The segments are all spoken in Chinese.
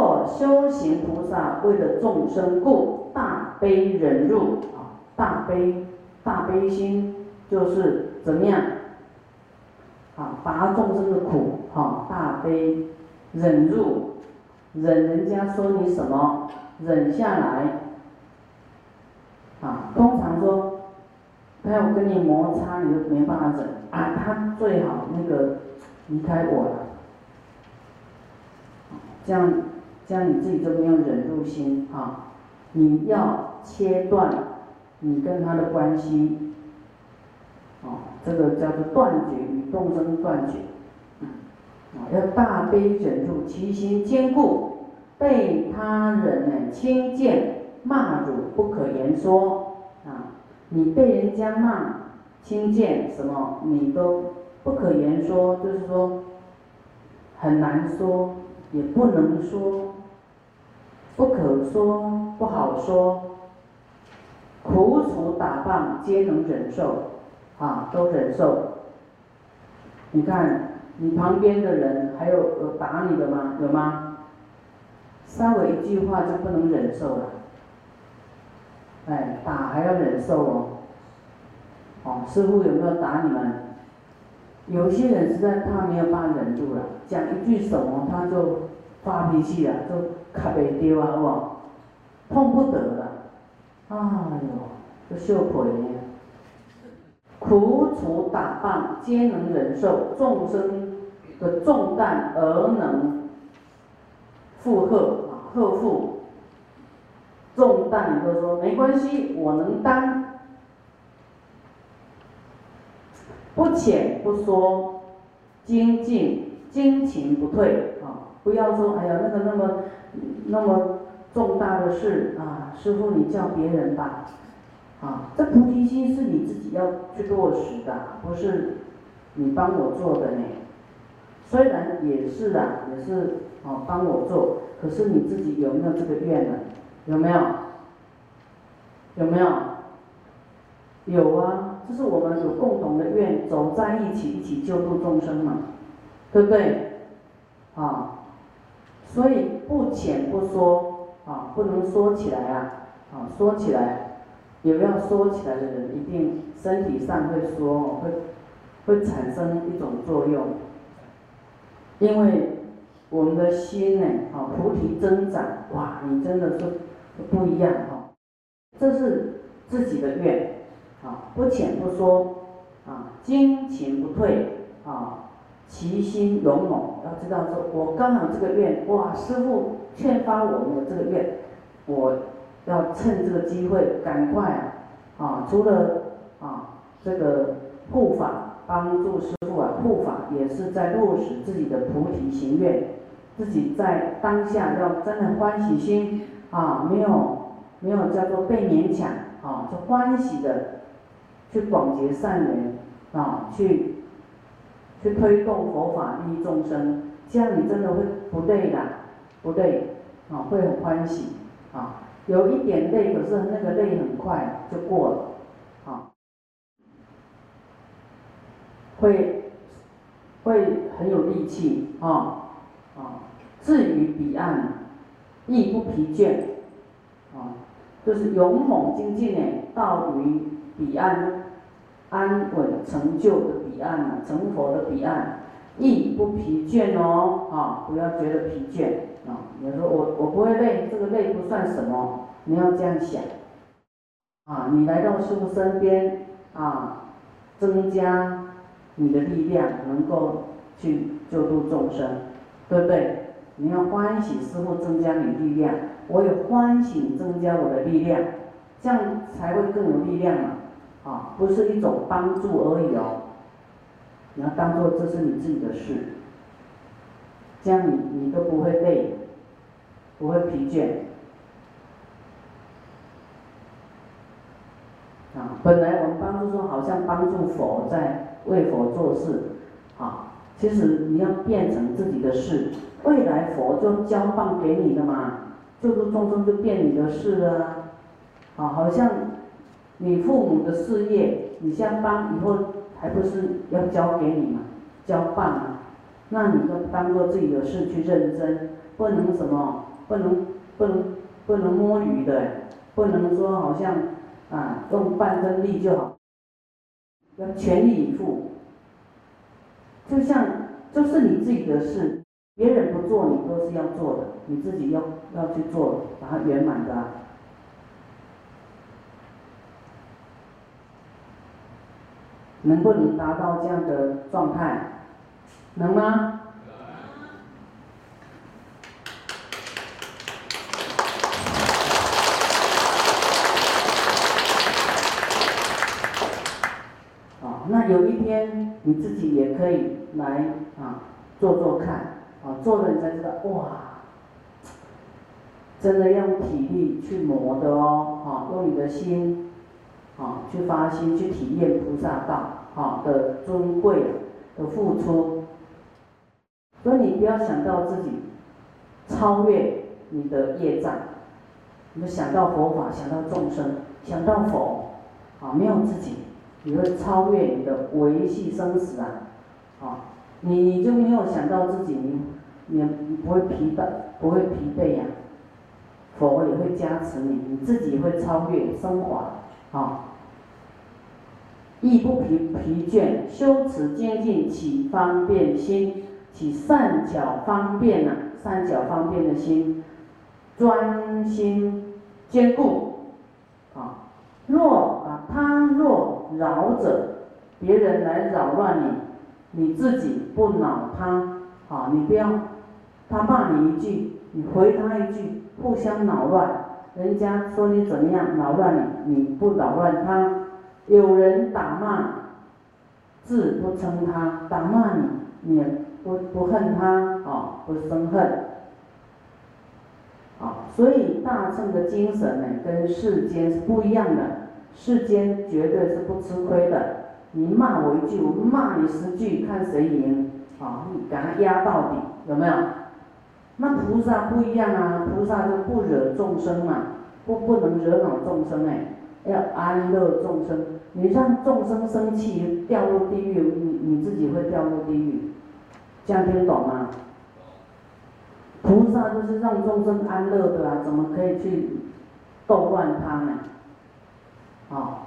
若修行菩萨为了众生故，大悲忍辱啊，大悲大悲心就是怎么样啊，拔众生的苦哈，大悲忍辱，忍人家说你什么，忍下来啊，通常说他要跟你摩擦，你就没办法忍啊，他最好那个离开我了。这样，像你自己就没有忍住心啊！你要切断你跟他的关系，哦，这个叫做断绝与众生断绝，啊，要大悲忍辱，其心坚固，被他人呢轻贱骂辱不可言说啊！你被人家骂轻贱什么，你都不可言说，就是说很难说。也不能说，不可说，不好说。苦楚打棒皆能忍受，啊，都忍受。你看，你旁边的人还有有打你的吗？有吗？稍微一句话就不能忍受了。哎，打还要忍受哦。哦，师傅有没有打你们？有些人实在他没有办法忍住了，讲一句什么他就发脾气了，就卡袂丢啊，好不？碰不得了，哎呦，就受苦呢。苦楚打棒皆能忍受，众生的重担而能负荷啊，克服重担，你都说没关系，我能担。不浅不说，精进精勤不退啊！不要说哎呀那个那么那么重大的事啊，师傅你叫别人吧啊！这菩提心是你自己要去落实的，不是你帮我做的呢。虽然也是啊，也是哦帮我做，可是你自己有没有这个愿呢？有没有？有没有？有啊。就是我们有共同的愿，走在一起，一起救度众生嘛，对不对？啊，所以不浅不说啊，不能说起来啊，啊，说起来，有要说起来的人，一定身体上会说，会会产生一种作用，因为我们的心呢，啊，菩提增长，哇，你真的是不一样哈，这是自己的愿。啊，不浅不说，啊，精勤不退，啊，其心勇猛。要知道说，我刚好这个愿，哇，师傅劝发我们的这个愿，我要趁这个机会赶快啊，除了啊这个护法帮助师傅啊护法，也是在落实自己的菩提行愿，自己在当下要真的欢喜心啊，没有没有叫做被勉强啊，就欢喜的。去广结善缘啊，去去推动佛法利益众生，这样你真的会不累的，不累啊，会很欢喜啊，有一点累，可是那个累很快就过了啊，会会很有力气啊啊，至于彼岸亦不疲倦啊，就是勇猛精进呢，到于彼岸。安稳成就的彼岸啊，成佛的彼岸，亦不疲倦哦，啊，不要觉得疲倦啊。你说我我不会累，这个累不算什么，你要这样想啊。你来到师父身边啊，增加你的力量，能够去救度众生，对不对？你要欢喜师父增加你力量，我也欢喜增加我的力量，这样才会更有力量嘛。啊不是一种帮助而已哦，你要当做这是你自己的事，这样你你都不会累，不会疲倦。啊，本来我们帮助说好像帮助佛在为佛做事，啊，其实你要变成自己的事，未来佛就交棒给你的嘛，救度众生就变你的事了，啊，好像。你父母的事业，你相帮以后还不是要交给你吗？交棒啊，那你就当做自己的事去认真，不能什么，不能不能不能摸鱼的，不能说好像啊用半分力就好，要全力以赴。就像就是你自己的事，别人不做你都是要做的，你自己要要去做，把它圆满的。能不能达到这样的状态？能吗？啊，那有一天你自己也可以来啊做做看，啊做了你才知道哇，真的用体力去磨的哦，啊用你的心。啊，去发心，去体验菩萨道，啊的尊贵的付出。所以你不要想到自己超越你的业障，你想到佛法，想到众生，想到佛，啊，没有自己，你会超越你的维系生死啊，啊，你你就没有想到自己，你你不会疲惫，不会疲惫呀，佛也会加持你，你自己会超越升华，啊。亦不疲疲倦，修持精进起方便心，起善巧方便呐，善巧方便的心，专心坚固。啊，若啊他若扰者，别人来扰乱你，你自己不恼他。啊，你不要他骂你一句，你回他一句，互相扰乱。人家说你怎么样扰乱你，你不扰乱他。有人打骂，字不称他，打骂你，你不不恨他，啊，不生恨，啊，所以大乘的精神呢，跟世间是不一样的。世间绝对是不吃亏的，你骂我一句，我骂你十句，看谁赢，啊，你给他压到底，有没有？那菩萨不一样啊，菩萨就不惹众生嘛，不不能惹恼众生哎。要安乐众生，你让众生生气掉入地狱，你你自己会掉入地狱，这样听懂吗？菩萨就是让众生安乐的啊，怎么可以去斗乱他呢？啊，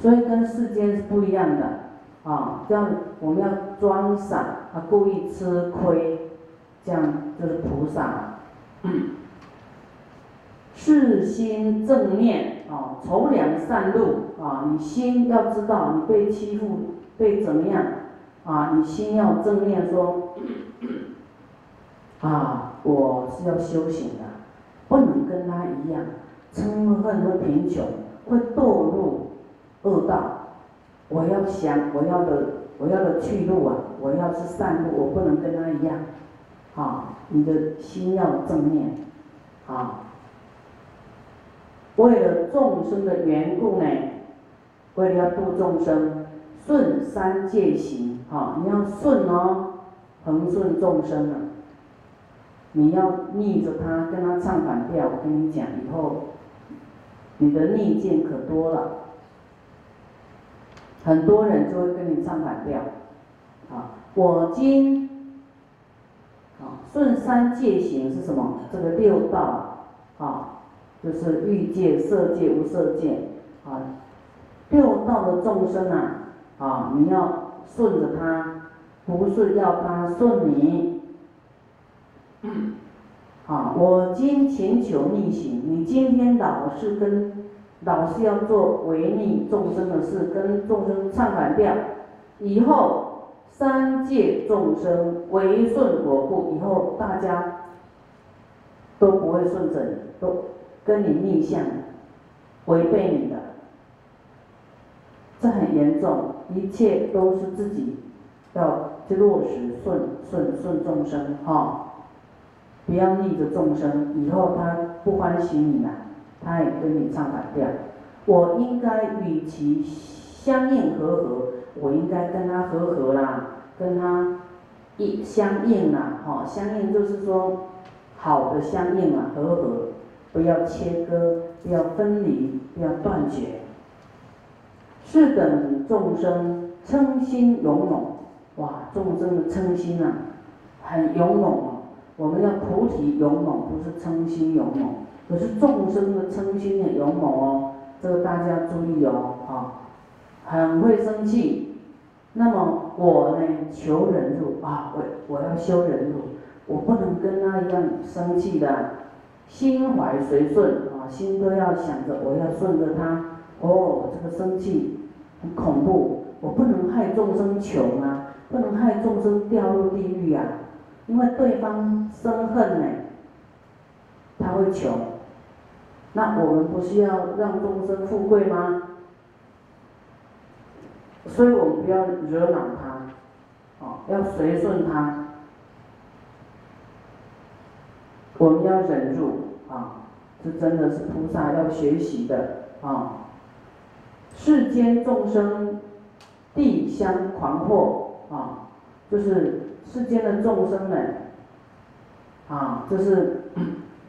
所以跟世间是不一样的啊，这样我们要装傻啊，故意吃亏，这样就是菩萨。自心正念啊，从良善路啊，你心要知道你被欺负被怎么样啊，你心要正念说啊，我是要修行的，不能跟他一样嗔恨和贫穷，会堕入恶道。我要想我要的我要的去路啊，我要是善路，我不能跟他一样啊，你的心要正念啊。为了众生的缘故呢，为了要度众生，顺三界行，哈，你要顺哦，恒顺众生啊，你要逆着他，跟他唱反调，我跟你讲，以后你的逆境可多了，很多人就会跟你唱反调，啊，我今，啊，顺三界行是什么？这个六道，啊。就是欲界、色界、无色界，啊，六道的众生啊，啊，你要顺着他，不是要他顺你。啊，我今请求逆行，你今天老是跟老是要做违逆众生的事，跟众生唱反调，以后三界众生违顺我不，以后大家都不会顺着你，都。跟你逆向，违背你的，这很严重。一切都是自己要去落实顺顺顺众生哈，不要逆着众生。以后他不欢喜你了，他也跟你唱反调。我应该与其相应和合，我应该跟他和合啦，跟他一相应啦，哈，相应就是说好的相应啊，和合。不要切割，不要分离，不要断绝。是等众生称心勇猛，哇，众生的嗔心啊，很勇猛哦。我们要菩提勇猛，不是嗔心勇猛。可是众生的嗔心很勇猛哦，这个大家注意哦，啊，很会生气。那么我呢，求忍辱啊，我我要修忍辱，我不能跟他一样生气的，心怀随顺啊，心都要想着我要顺着他。哦，这个生气很恐怖，我不能害众生穷啊，不能害众生掉入地狱啊，因为对方生恨呢，他会穷，那我们不是要让众生富贵吗？所以我们不要惹恼他，哦，要随顺他，我们要忍住啊，这真的是菩萨要学习的啊。世间众生，地相狂惑啊，就是世间的众生们，啊，就是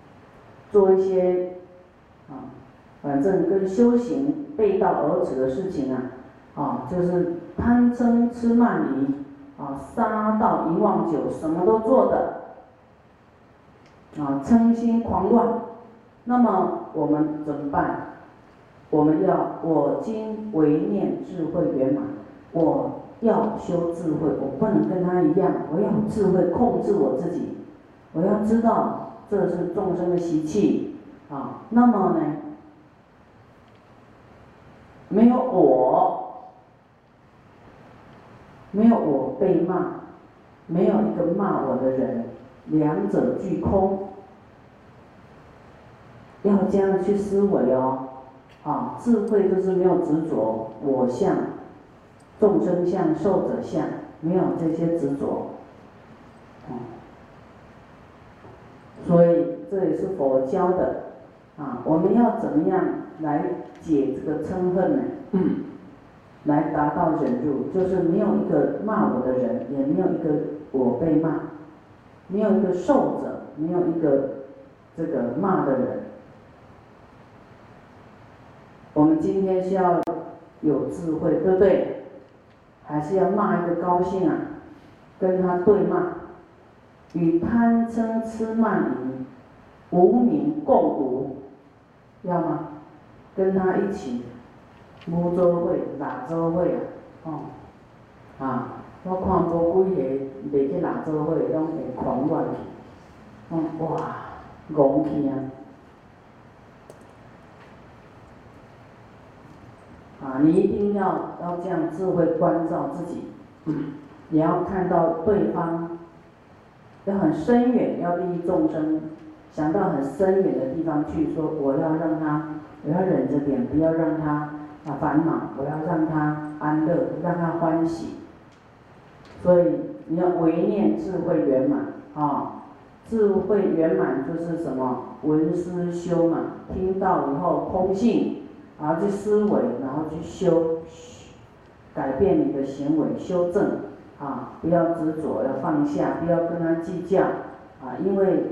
做一些啊，反正跟修行背道而驰的事情啊，啊，就是贪嗔痴慢疑啊，杀盗淫妄酒，什么都做的，啊，嗔心狂乱，那么我们怎么办？我们要我今唯念智慧圆满，我要修智慧，我不能跟他一样，我要智慧控制我自己，我要知道这是众生的习气啊。那么呢，没有我，没有我被骂，没有一个骂我的人，两者俱空，要这样去思维哦。啊，智慧就是没有执着我相、众生相、寿者相，没有这些执着。嗯，所以这也是佛教的啊。我们要怎么样来解这个嗔恨呢？嗯，来达到忍辱，就是没有一个骂我的人，也没有一个我被骂，没有一个受者，没有一个这个骂的人。我们今天是要有智慧，对不对？还是要骂一个高兴啊？跟他对骂，与贪嗔痴慢疑无名共舞，要吗？跟他一起摸周会、打周会啊，哦，啊，我看无几个袂去打周会，拢会狂乱去，嗯，哇，戆去啊！啊，你一定要要这样智慧关照自己，也要看到对方，要很深远，要利益众生，想到很深远的地方去说，我要让他，我要忍着点，不要让他啊烦恼，我要让他安乐，让他欢喜。所以你要唯念智慧圆满啊，智慧圆满就是什么？闻思修嘛，听到以后空性。然后去思维，然后去修，改变你的行为，修正啊！不要执着，要放下，不要跟他计较啊！因为，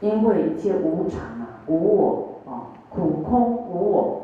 因为一切无常啊，无我啊，苦空无我